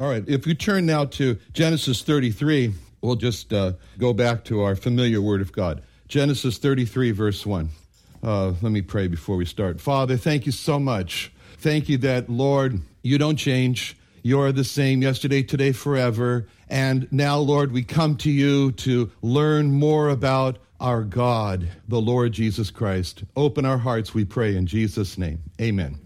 All right, if you turn now to Genesis 33, we'll just uh, go back to our familiar Word of God. Genesis 33, verse 1. Uh, let me pray before we start. Father, thank you so much. Thank you that, Lord, you don't change. You're the same yesterday, today, forever. And now, Lord, we come to you to learn more about our God, the Lord Jesus Christ. Open our hearts, we pray, in Jesus' name. Amen.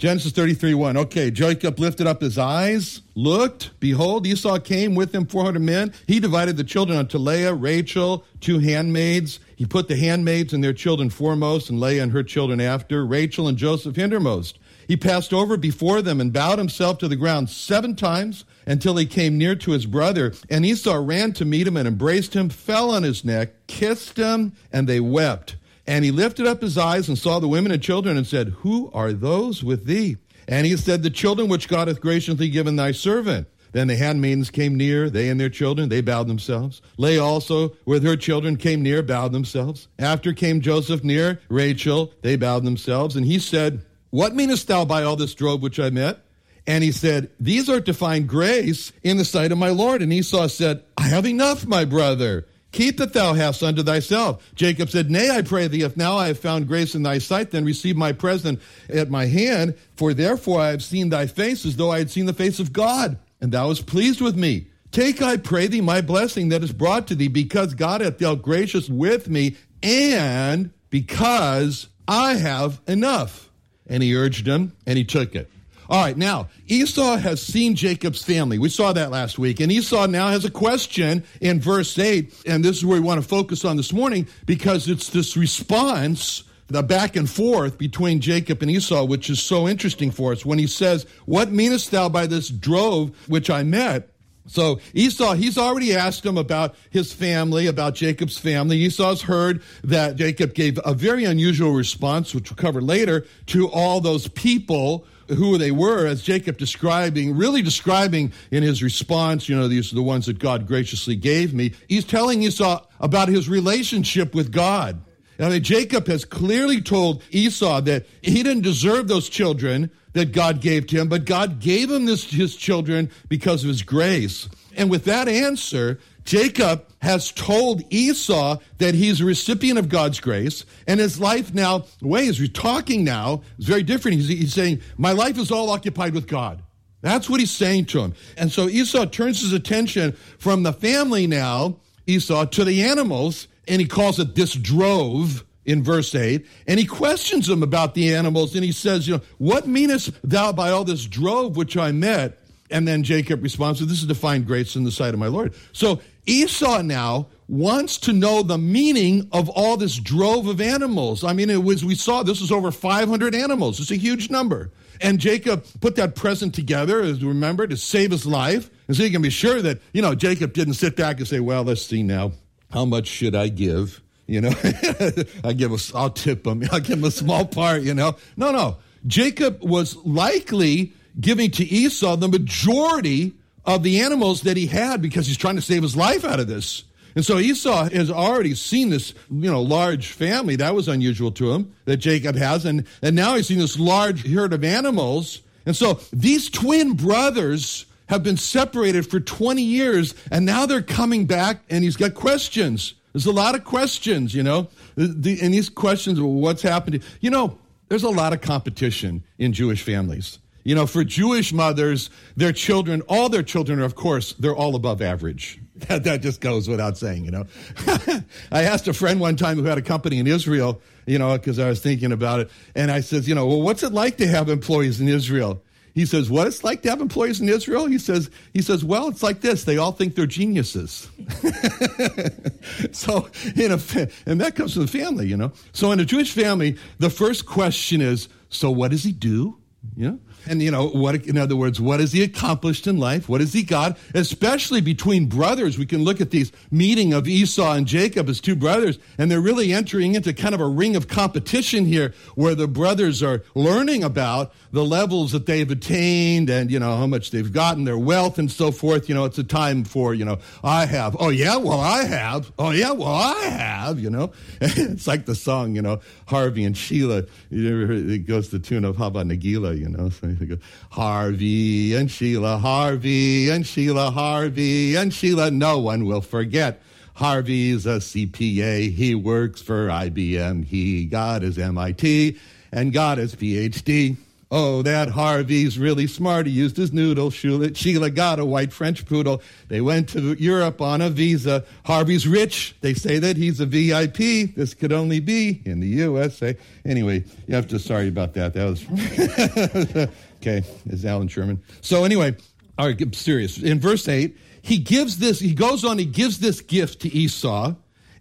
Genesis 33 1. Okay, Jacob lifted up his eyes, looked, behold, Esau came with him 400 men. He divided the children unto Leah, Rachel, two handmaids. He put the handmaids and their children foremost, and Leah and her children after, Rachel and Joseph hindermost. He passed over before them and bowed himself to the ground seven times until he came near to his brother. And Esau ran to meet him and embraced him, fell on his neck, kissed him, and they wept. And he lifted up his eyes and saw the women and children and said, Who are those with thee? And he said, The children which God hath graciously given thy servant. Then the handmaidens came near, they and their children, they bowed themselves. Leah also with her children came near, bowed themselves. After came Joseph near, Rachel, they bowed themselves. And he said, What meanest thou by all this drove which I met? And he said, These are to find grace in the sight of my Lord. And Esau said, I have enough, my brother. Keep that thou hast unto thyself. Jacob said, Nay, I pray thee, if now I have found grace in thy sight, then receive my present at my hand, for therefore I have seen thy face as though I had seen the face of God, and thou hast pleased with me. Take, I pray thee, my blessing that is brought to thee, because God hath dealt gracious with me, and because I have enough. And he urged him, and he took it. All right, now, Esau has seen Jacob's family. We saw that last week. And Esau now has a question in verse 8, and this is where we want to focus on this morning because it's this response, the back and forth between Jacob and Esau, which is so interesting for us. When he says, What meanest thou by this drove which I met? So Esau, he's already asked him about his family, about Jacob's family. Esau's heard that Jacob gave a very unusual response, which we'll cover later, to all those people who they were as Jacob describing, really describing in his response, you know, these are the ones that God graciously gave me. He's telling Esau about his relationship with God. I mean, Jacob has clearly told Esau that he didn't deserve those children that God gave to him, but God gave him this, his children because of his grace. And with that answer, Jacob has told Esau that he's a recipient of God's grace, and his life now, the way he's talking now is very different. He's, he's saying, My life is all occupied with God. That's what he's saying to him. And so Esau turns his attention from the family now, Esau, to the animals, and he calls it this drove in verse 8, and he questions him about the animals, and he says, You know, what meanest thou by all this drove which I met? And then Jacob responds, This is to find grace in the sight of my Lord. So Esau now wants to know the meaning of all this drove of animals. I mean, it was, we saw this was over 500 animals. It's a huge number. And Jacob put that present together, as remember, to save his life. And so you can be sure that, you know, Jacob didn't sit back and say, well, let's see now. How much should I give? You know, I give a, I'll tip him. I'll give him a small part, you know. No, no. Jacob was likely giving to Esau the majority of the animals that he had because he's trying to save his life out of this. And so Esau has already seen this, you know, large family. That was unusual to him that Jacob has. And, and now he's seen this large herd of animals. And so these twin brothers have been separated for 20 years and now they're coming back and he's got questions. There's a lot of questions, you know, and these questions, what's happened? You know, there's a lot of competition in Jewish families. You know, for Jewish mothers, their children, all their children are, of course, they're all above average. That, that just goes without saying, you know. I asked a friend one time who had a company in Israel, you know, because I was thinking about it. And I says, you know, well, what's it like to have employees in Israel? He says, what it's like to have employees in Israel? He says, he says, well, it's like this. They all think they're geniuses. so, in a, and that comes from the family, you know. So in a Jewish family, the first question is, so what does he do? You know? And, you know, what, in other words, what has he accomplished in life? What has he got? Especially between brothers. We can look at these meeting of Esau and Jacob as two brothers, and they're really entering into kind of a ring of competition here where the brothers are learning about the levels that they've attained and, you know, how much they've gotten, their wealth and so forth. You know, it's a time for, you know, I have. Oh, yeah, well, I have. Oh, yeah, well, I have, you know. it's like the song, you know, Harvey and Sheila. It goes to the tune of Hava Nagila, you know. So you go, Harvey and Sheila, Harvey and Sheila, Harvey and Sheila. No one will forget. Harvey's a CPA. He works for IBM. He got his MIT and got his PhD. Oh, that Harvey's really smart. He used his noodle. Sheila got a white French poodle. They went to Europe on a visa. Harvey's rich. They say that he's a VIP. This could only be in the USA. Anyway, you have to, sorry about that. That was, okay, is Allan Sherman. So anyway, all right, I'm serious. In verse 8, he gives this, he goes on, he gives this gift to Esau.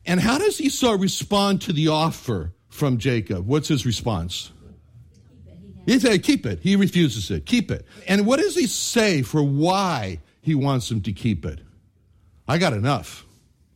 And how does Esau respond to the offer from Jacob? What's his response? He said, keep it. He refuses it. Keep it. And what does he say for why he wants him to keep it? I got enough.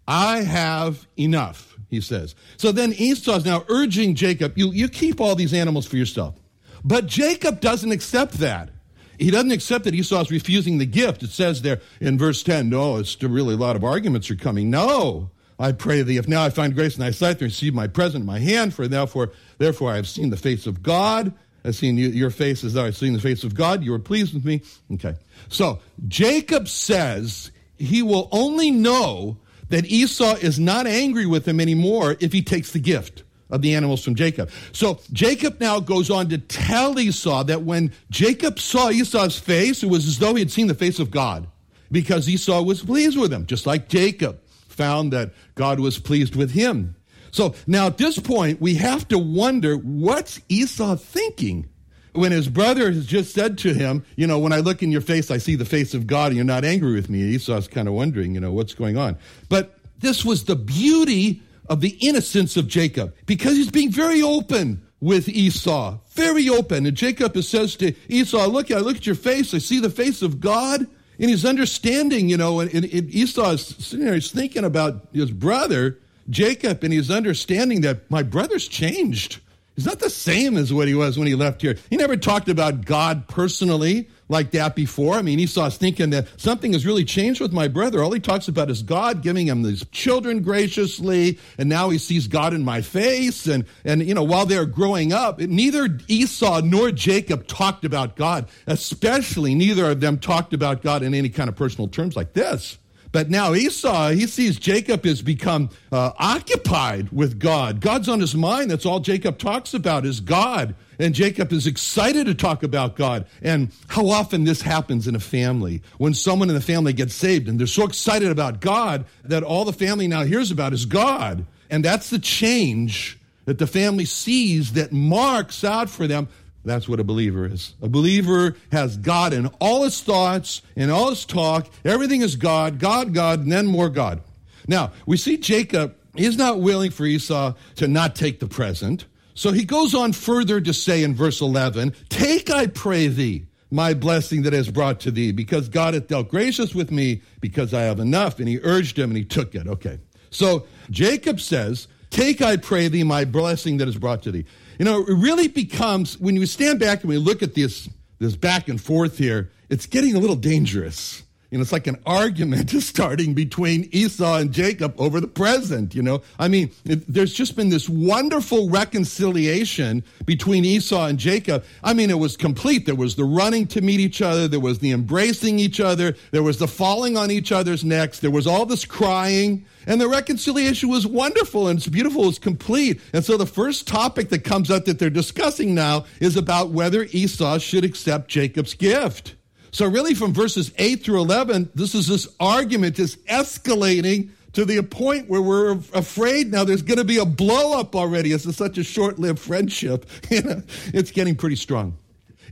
I have enough, he says. So then Esau is now urging Jacob, you, you keep all these animals for yourself. But Jacob doesn't accept that. He doesn't accept that Esau is refusing the gift. It says there in verse 10, no, it's really a lot of arguments are coming. No, I pray thee, if now I find grace in thy sight, then receive my present in my hand, for therefore, therefore I have seen the face of God, I've seen you, your face as I've seen the face of God. You were pleased with me. Okay. So Jacob says he will only know that Esau is not angry with him anymore if he takes the gift of the animals from Jacob. So Jacob now goes on to tell Esau that when Jacob saw Esau's face, it was as though he had seen the face of God because Esau was pleased with him, just like Jacob found that God was pleased with him. So now at this point, we have to wonder what's Esau thinking? When his brother has just said to him, you know, when I look in your face, I see the face of God and you're not angry with me. Esau's kind of wondering, you know, what's going on. But this was the beauty of the innocence of Jacob because he's being very open with Esau, very open. And Jacob says to Esau, look, I look at your face, I see the face of God. And he's understanding, you know, and, and Esau is sitting there, he's thinking about his brother Jacob and he's understanding that my brother's changed. He's not the same as what he was when he left here. He never talked about God personally like that before. I mean, Esau's thinking that something has really changed with my brother. All he talks about is God giving him these children graciously, and now he sees God in my face. And, and you know, while they're growing up, neither Esau nor Jacob talked about God, especially neither of them talked about God in any kind of personal terms like this. But now Esau, he sees Jacob has become uh, occupied with God. God's on his mind. That's all Jacob talks about is God. And Jacob is excited to talk about God. And how often this happens in a family when someone in the family gets saved and they're so excited about God that all the family now hears about is God. And that's the change that the family sees that marks out for them that's what a believer is. A believer has God in all his thoughts, in all his talk. Everything is God, God, God, and then more God. Now, we see Jacob, is not willing for Esau to not take the present. So he goes on further to say in verse 11, Take, I pray thee, my blessing that has brought to thee, because God hath dealt gracious with me, because I have enough. And he urged him, and he took it. Okay. So Jacob says, Take, I pray thee, my blessing that is brought to thee. You know, it really becomes, when you stand back and we look at this, this back and forth here, it's getting a little dangerous. You know, it's like an argument is starting between Esau and Jacob over the present, you know. I mean, it, there's just been this wonderful reconciliation between Esau and Jacob. I mean, it was complete. There was the running to meet each other, there was the embracing each other, there was the falling on each other's necks, there was all this crying. And the reconciliation was wonderful and it's beautiful, it's complete. And so the first topic that comes up that they're discussing now is about whether Esau should accept Jacob's gift. So, really, from verses 8 through 11, this is this argument is escalating to the point where we're afraid now there's going to be a blow up already. This is such a short lived friendship. it's getting pretty strong.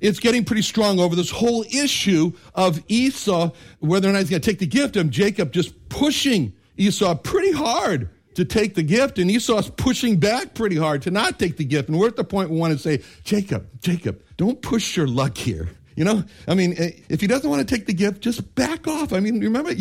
It's getting pretty strong over this whole issue of Esau, whether or not he's going to take the gift, and Jacob just pushing Esau pretty hard to take the gift, and Esau's pushing back pretty hard to not take the gift. And we're at the point we want to say, Jacob, Jacob, don't push your luck here. You know, I mean, eh, if he doesn't want to take the gift, just back off. I mean, remember,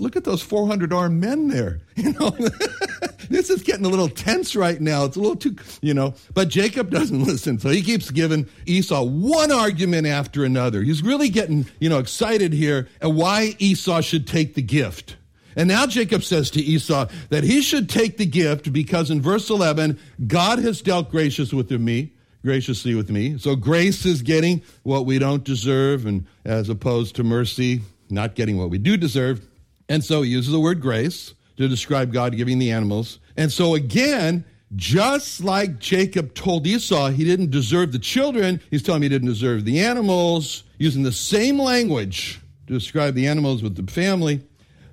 look at those 400 armed men there. You know, this is getting a little tense right now. It's a little too, you know. But Jacob doesn't listen, so he keeps giving Esau one argument after another. He's really getting, you know, excited here and why Esau should take the gift. And now Jacob says to Esau that he should take the gift because in verse 11, God has dealt gracious with me graciously with me. So grace is getting what we don't deserve, and as opposed to mercy, not getting what we do deserve. And so he uses the word grace to describe God giving the animals. And so again, just like Jacob told Esau he didn't deserve the children, he's telling him he didn't deserve the animals, using the same language to describe the animals with the family.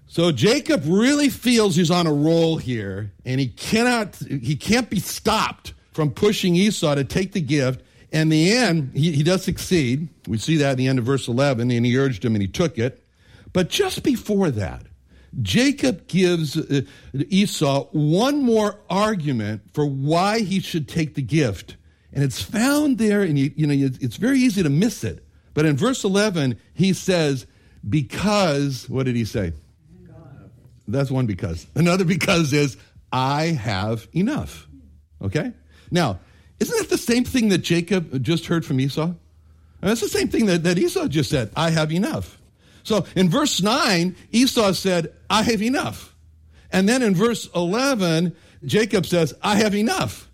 So Jacob really feels he's on a roll here, and he cannot he can't be stopped from pushing Esau to take the gift. And the end, he, he does succeed. We see that in the end of verse 11, and he urged him and he took it. But just before that, Jacob gives uh, Esau one more argument for why he should take the gift. And it's found there, and you, you know, it's very easy to miss it. But in verse 11, he says, Because, what did he say? God. That's one because. Another because is, I have enough. Okay? Now, isn't that the same thing that Jacob just heard from Esau? That's the same thing that, that Esau just said, I have enough. So in verse 9, Esau said, I have enough. And then in verse 11, Jacob says, I have enough.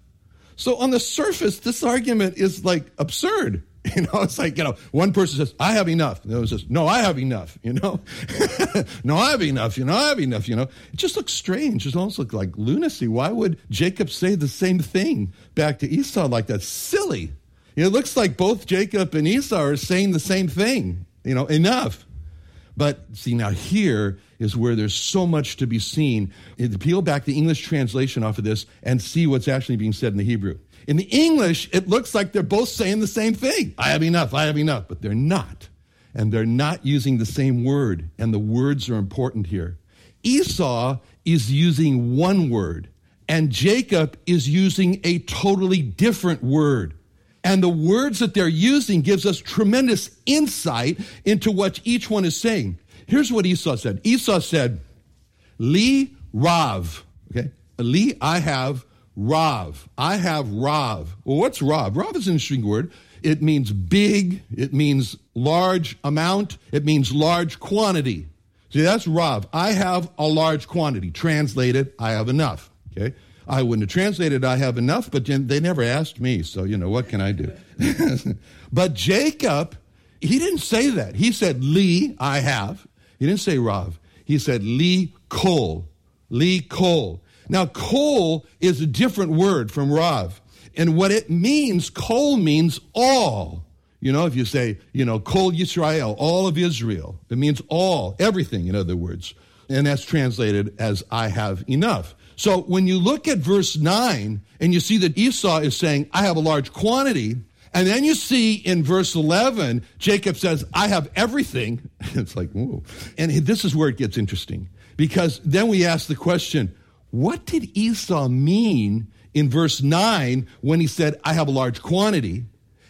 So on the surface, this argument is like absurd. You know, it's like, you know, one person says, I have enough. The other says, no, I have enough, you know. no, I have enough, you know, I have enough, you know. It just looks strange. It almost looks like lunacy. Why would Jacob say the same thing back to Esau like that? Silly. It looks like both Jacob and Esau are saying the same thing, you know, enough. But see, now here is where there's so much to be seen. Peel back the English translation off of this and see what's actually being said in the Hebrew. In the English, it looks like they're both saying the same thing. I have enough, I have enough, but they're not. And they're not using the same word, and the words are important here. Esau is using one word, and Jacob is using a totally different word. And the words that they're using gives us tremendous insight into what each one is saying. Here's what Esau said. Esau said, Li Rav. Okay? Li, I have Rav. I have Rav. Well, what's Rav? Rav is an interesting word. It means big, it means large amount, it means large quantity. See, that's Rav. I have a large quantity. Translated, I have enough. Okay? I wouldn't have translated I have enough, but they never asked me, so you know, what can I do? but Jacob, he didn't say that. He said, Li, I have. He didn't say Rav. He said, Li Kol. Li Kol. Now, kol is a different word from Rav. And what it means, kol means all. You know, if you say, you know, kol Yisrael, all of Israel, it means all, everything, in other words. And that's translated as I have enough. So when you look at verse 9 and you see that Esau is saying, I have a large quantity, and then you see in verse 11, Jacob says, I have everything. It's like. And this is where it gets interesting because then we ask the question, what did Esau mean in verse 9 when he said, I have a large quantity?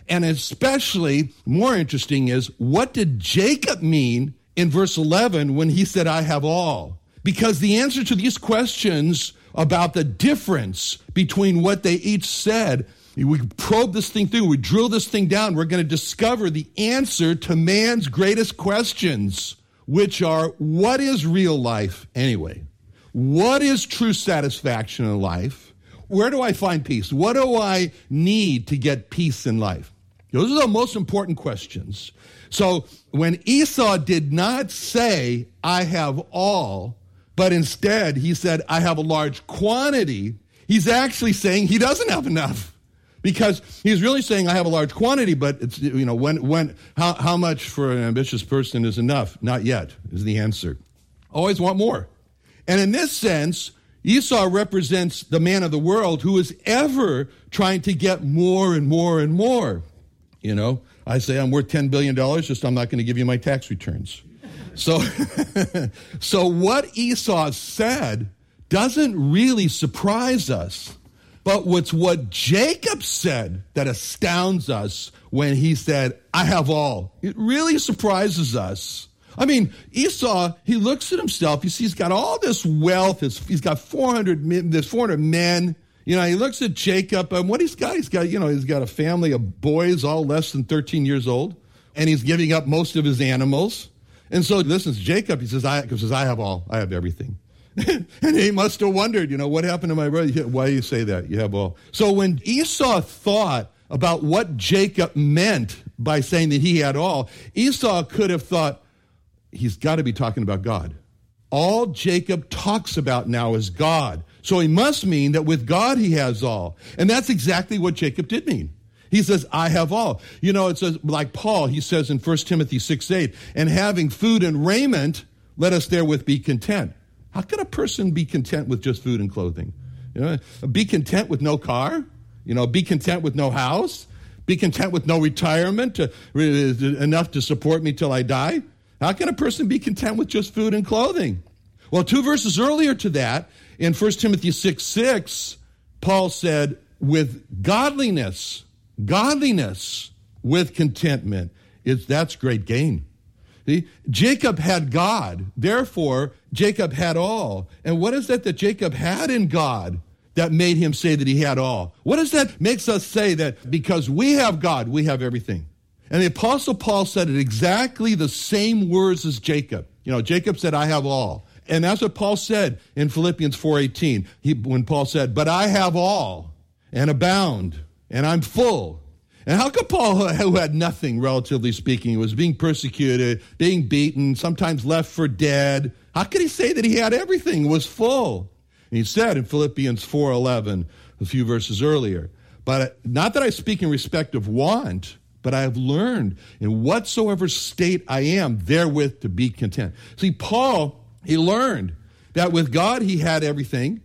And especially more interesting is, what did Jacob mean in verse 11 when he said, I have all? Because the answer to these questions about the difference between what they each said, we probe this thing through, we drill this thing down, we're going to discover the answer to man's greatest questions. which are what is real life anyway? What is true satisfaction in life? Where do I find peace? What do I need to get peace in life? Those are the most important questions. So when Esau did not say, I have all, but instead he said, I have a large quantity, he's actually saying he doesn't have enough. Because he's really saying, I have a large quantity, but it's, you know, when, when, how, how much for an ambitious person is enough? Not yet, is the answer. Always want more. And in this sense, Esau represents the man of the world who is ever trying to get more and more and more. You know, I say I'm worth $10 billion, just I'm not going to give you my tax returns. So, so what Esau said doesn't really surprise us. But what's what Jacob said that astounds us when he said, I have all. It really surprises us. I mean, Esau, he looks at himself. You see, he's got all this wealth. He's got 400, there's 400 men. You know, he looks at Jacob and what he's got, he's got, you know, he's got a family of boys, all less than 13 years old. And he's giving up most of his animals. And so listens Jacob. He says, I, he says, I have all. I have everything. and he must have wondered, you know, what happened to my brother? Why do you say that? You have all. So when Esau thought about what Jacob meant by saying that he had all, Esau could have thought, he's got to be talking about God. All Jacob talks about now is God. So he must mean that with God he has all. And that's exactly what Jacob did mean. He says, I have all. You know, it says, like Paul, he says in 1 Timothy 6 8, and having food and raiment, let us therewith be content. How can a person be content with just food and clothing? You know, be content with no car? You know, be content with no house? Be content with no retirement uh, to, enough to support me till I die? How can a person be content with just food and clothing? Well, two verses earlier to that, in 1 Timothy 6 6, Paul said, with godliness, godliness with contentment, it's, that's great gain. See? Jacob had God. Therefore, Jacob had all. And what is that that Jacob had in God that made him say that he had all? What is that makes us say that because we have God, we have everything? And the apostle Paul said it exactly the same words as Jacob. You know, Jacob said, I have all. And that's what Paul said in Philippians 4.18 he, when Paul said, but I have all and abound and I'm full and how could Paul, who had nothing, relatively speaking, was being persecuted, being beaten, sometimes left for dead, how could he say that he had everything, was full? And he said in Philippians 4.11, a few verses earlier, but not that I speak in respect of want, but I have learned in whatsoever state I am, therewith to be content. See, Paul, he learned that with God he had everything.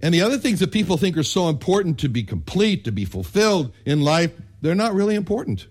And the other things that people think are so important to be complete, to be fulfilled in life, they're not really important.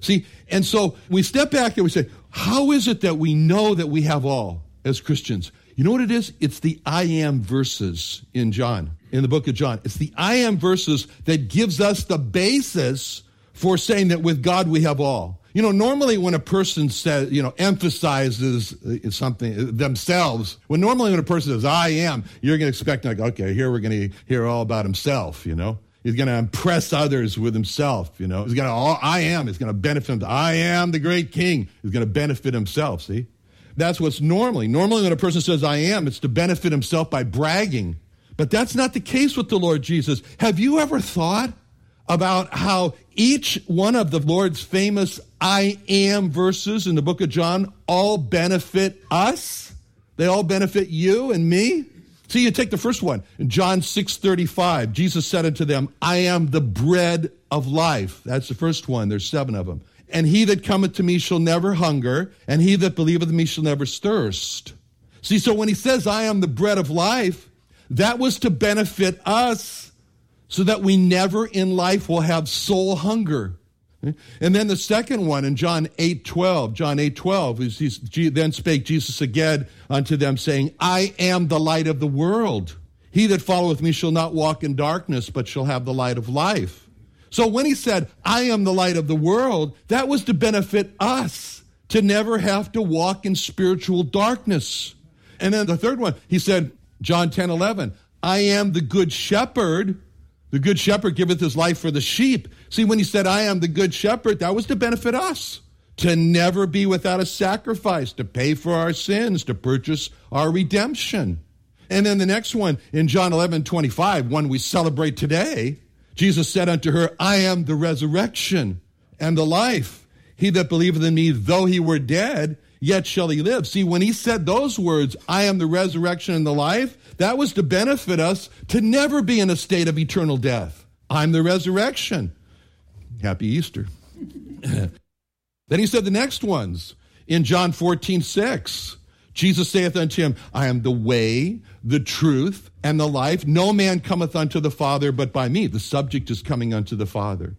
See, and so we step back and we say, how is it that we know that we have all as Christians? You know what it is? It's the I am verses in John, in the book of John. It's the I am verses that gives us the basis for saying that with God we have all. You know, normally when a person says, you know, emphasizes uh, something uh, themselves, when normally when a person says, I am, you're going to expect, like, okay, here we're going to hear all about himself, you know? He's going to impress others with himself. You know, he's going to, oh, I am. He's going to benefit him. I am the great king. He's going to benefit himself. See? That's what's normally. Normally, when a person says, I am, it's to benefit himself by bragging. But that's not the case with the Lord Jesus. Have you ever thought about how each one of the Lord's famous I am verses in the book of John all benefit us? They all benefit you and me? See, you take the first one. In John 6 35, Jesus said unto them, I am the bread of life. That's the first one. There's seven of them. And he that cometh to me shall never hunger, and he that believeth me shall never thirst. See, so when he says, I am the bread of life, that was to benefit us so that we never in life will have soul hunger. And then the second one in John 8 12, John 8 12, is then spake Jesus again unto them, saying, I am the light of the world. He that followeth me shall not walk in darkness, but shall have the light of life. So when he said, I am the light of the world, that was to benefit us to never have to walk in spiritual darkness. And then the third one, he said, John 10 11, I am the good shepherd. The good shepherd giveth his life for the sheep. See, when he said, I am the good shepherd, that was to benefit us, to never be without a sacrifice, to pay for our sins, to purchase our redemption. And then the next one in John 11, 25, one we celebrate today, Jesus said unto her, I am the resurrection and the life. He that believeth in me, though he were dead, yet shall he live. See, when he said those words, I am the resurrection and the life, that was to benefit us to never be in a state of eternal death. I'm the resurrection. Happy Easter. then he said the next ones in John 14, 6. Jesus saith unto him, I am the way, the truth, and the life. No man cometh unto the Father but by me. The subject is coming unto the Father.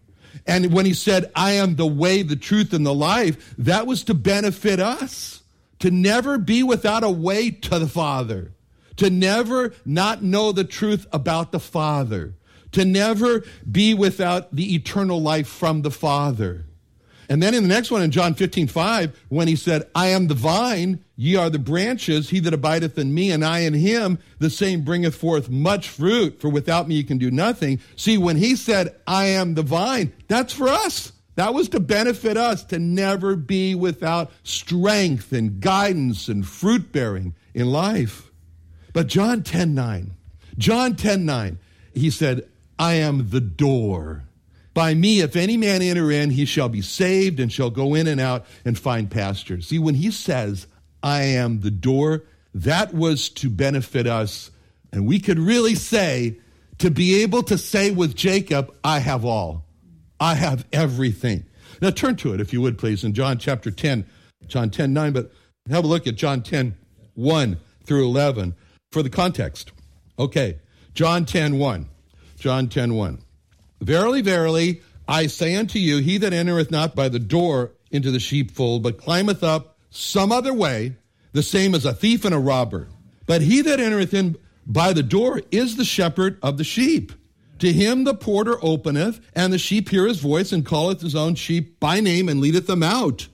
And when he said, I am the way, the truth, and the life, that was to benefit us, to never be without a way to the Father, to never not know the truth about the Father, to never be without the eternal life from the Father. And then in the next one, in John 15, 5, when he said, I am the vine, ye are the branches, he that abideth in me, and I in him, the same bringeth forth much fruit, for without me you can do nothing. See, when he said, I am the vine, that's for us. That was to benefit us to never be without strength and guidance and fruit bearing in life. But John 10, 9, John 10, 9, he said, I am the door. By me, if any man enter in, he shall be saved and shall go in and out and find pasture. See, when he says, I am the door, that was to benefit us. And we could really say, to be able to say with Jacob, I have all. I have everything. Now turn to it, if you would, please, in John chapter 10, John 10, 9, but have a look at John 10, 1 through 11 for the context. Okay, John 10, 1. John 10, 1. Verily, verily, I say unto you, he that entereth not by the door into the sheepfold, but climbeth up some other way, the same as a thief and a robber. But he that entereth in by the door is the shepherd of the sheep. To him the porter openeth, and the sheep hear his voice, and calleth his own sheep by name, and leadeth them out.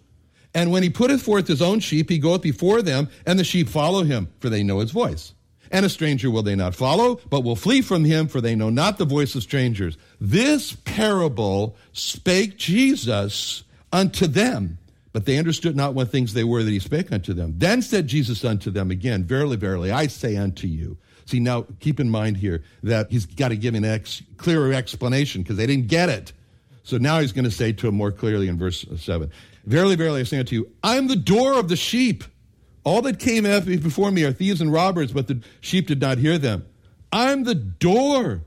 And when he putteth forth his own sheep, he goeth before them, and the sheep follow him, for they know his voice. And a stranger will they not follow, but will flee from him, for they know not the voice of strangers. This parable spake Jesus unto them, but they understood not what things they were that he spake unto them. Then said Jesus unto them again, Verily, verily, I say unto you. See, now keep in mind here that he's got to give an ex- clearer explanation because they didn't get it. So now he's going to say to them more clearly in verse 7 Verily, verily, I say unto you, I am the door of the sheep. All that came after before me are thieves and robbers, but the sheep did not hear them. I'm the door.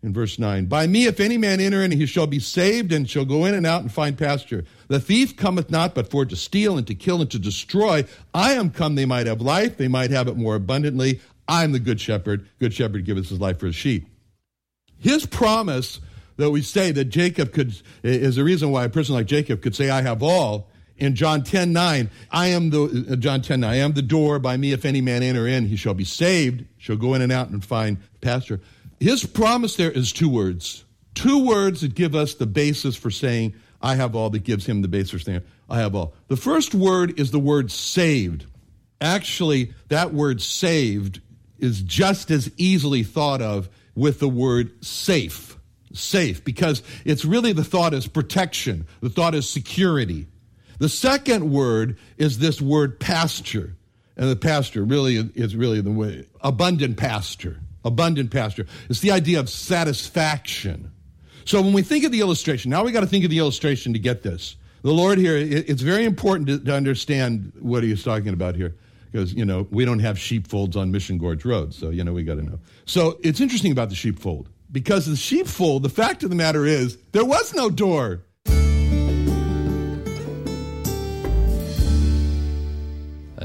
In verse 9, by me, if any man enter in, he shall be saved and shall go in and out and find pasture. The thief cometh not but for to steal and to kill and to destroy. I am come they might have life, they might have it more abundantly. I am the good shepherd. Good shepherd giveth his life for his sheep. His promise that we say that Jacob could, is the reason why a person like Jacob could say, I have all, in John 10 9, I am the, uh, John 10 9, I am the door. By me, if any man enter in, he shall be saved, shall go in and out and find pasture. His promise there is two words. Two words that give us the basis for saying, I have all, that gives him the basis for saying, I have all. The first word is the word saved. Actually, that word saved is just as easily thought of with the word safe. Safe, because it's really the thought is protection, the thought is security. The second word is this word pasture. And the pasture really is really the way abundant pasture. Abundant pasture. It's the idea of satisfaction. So when we think of the illustration, now we got to think of the illustration to get this. The Lord here, it's very important to, understand what he's talking about here. Because, you know, we don't have sheepfolds on Mission Gorge Road, so, you know, we got to know. So it's interesting about the sheepfold. Because the sheepfold, the fact of the matter is, there was no door.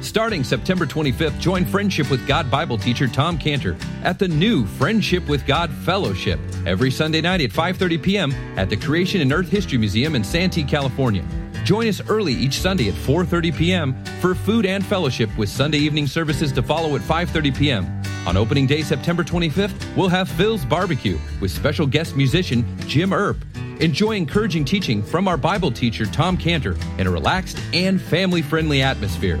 Starting September 25th, join Friendship with God Bible teacher Tom Cantor at the new Friendship with God Fellowship every Sunday night at 5:30 p.m. at the Creation and Earth History Museum in Santee, California. Join us early each Sunday at 4:30 p.m. for food and fellowship with Sunday evening services to follow at 5:30 p.m. On opening day September 25th, we'll have Phil's Barbecue with special guest musician Jim Earp. Enjoy encouraging teaching from our Bible teacher Tom Cantor in a relaxed and family-friendly atmosphere.